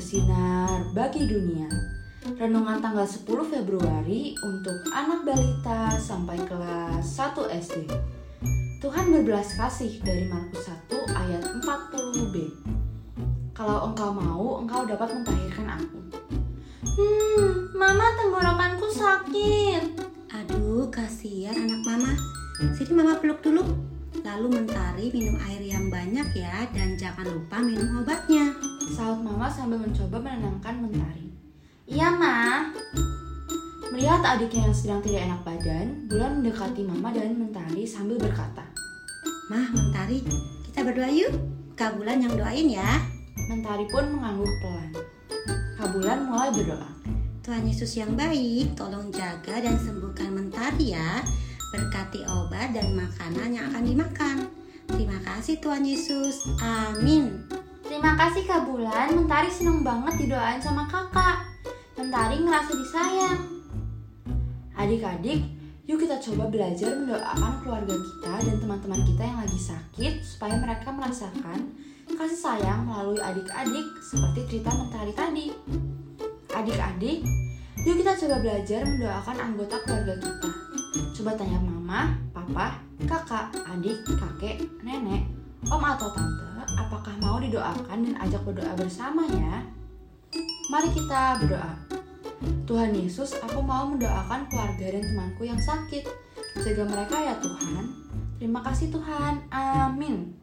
bersinar bagi dunia. Renungan tanggal 10 Februari untuk anak balita sampai kelas 1 SD. Tuhan berbelas kasih dari Markus 1 ayat 40b. Kalau engkau mau, engkau dapat mentahirkan aku. Hmm, mama tenggorokanku sakit. Aduh, kasihan anak mama. Sini mama peluk dulu. Lalu mentari minum air yang banyak ya dan jangan lupa minum obatnya. Saut mama sambil mencoba menenangkan mentari. Iya, Ma. Melihat adiknya yang sedang tidak enak badan, Bulan mendekati Mama dan Mentari sambil berkata, Mah, mentari, kita berdoa yuk. Kak Bulan yang doain ya. Mentari pun mengangguk pelan. Kabulan mulai berdoa. Tuhan Yesus yang baik, tolong jaga dan sembuhkan mentari ya. Berkati obat dan makanan yang akan dimakan. Terima kasih Tuhan Yesus. Amin. Terima kasih Kak Bulan, Mentari seneng banget didoain sama kakak. Mentari ngerasa disayang. Adik-adik, yuk kita coba belajar mendoakan keluarga kita dan teman-teman kita yang lagi sakit supaya mereka merasakan kasih sayang melalui adik-adik seperti cerita Mentari tadi. Adik-adik, yuk kita coba belajar mendoakan anggota keluarga kita. Coba tanya mama, papa, kakak, adik, kakek, nenek, om atau tante, apakah mau didoakan dan ajak berdoa bersama ya? Mari kita berdoa. Tuhan Yesus, aku mau mendoakan keluarga dan temanku yang sakit. Jaga mereka ya Tuhan. Terima kasih Tuhan. Amin.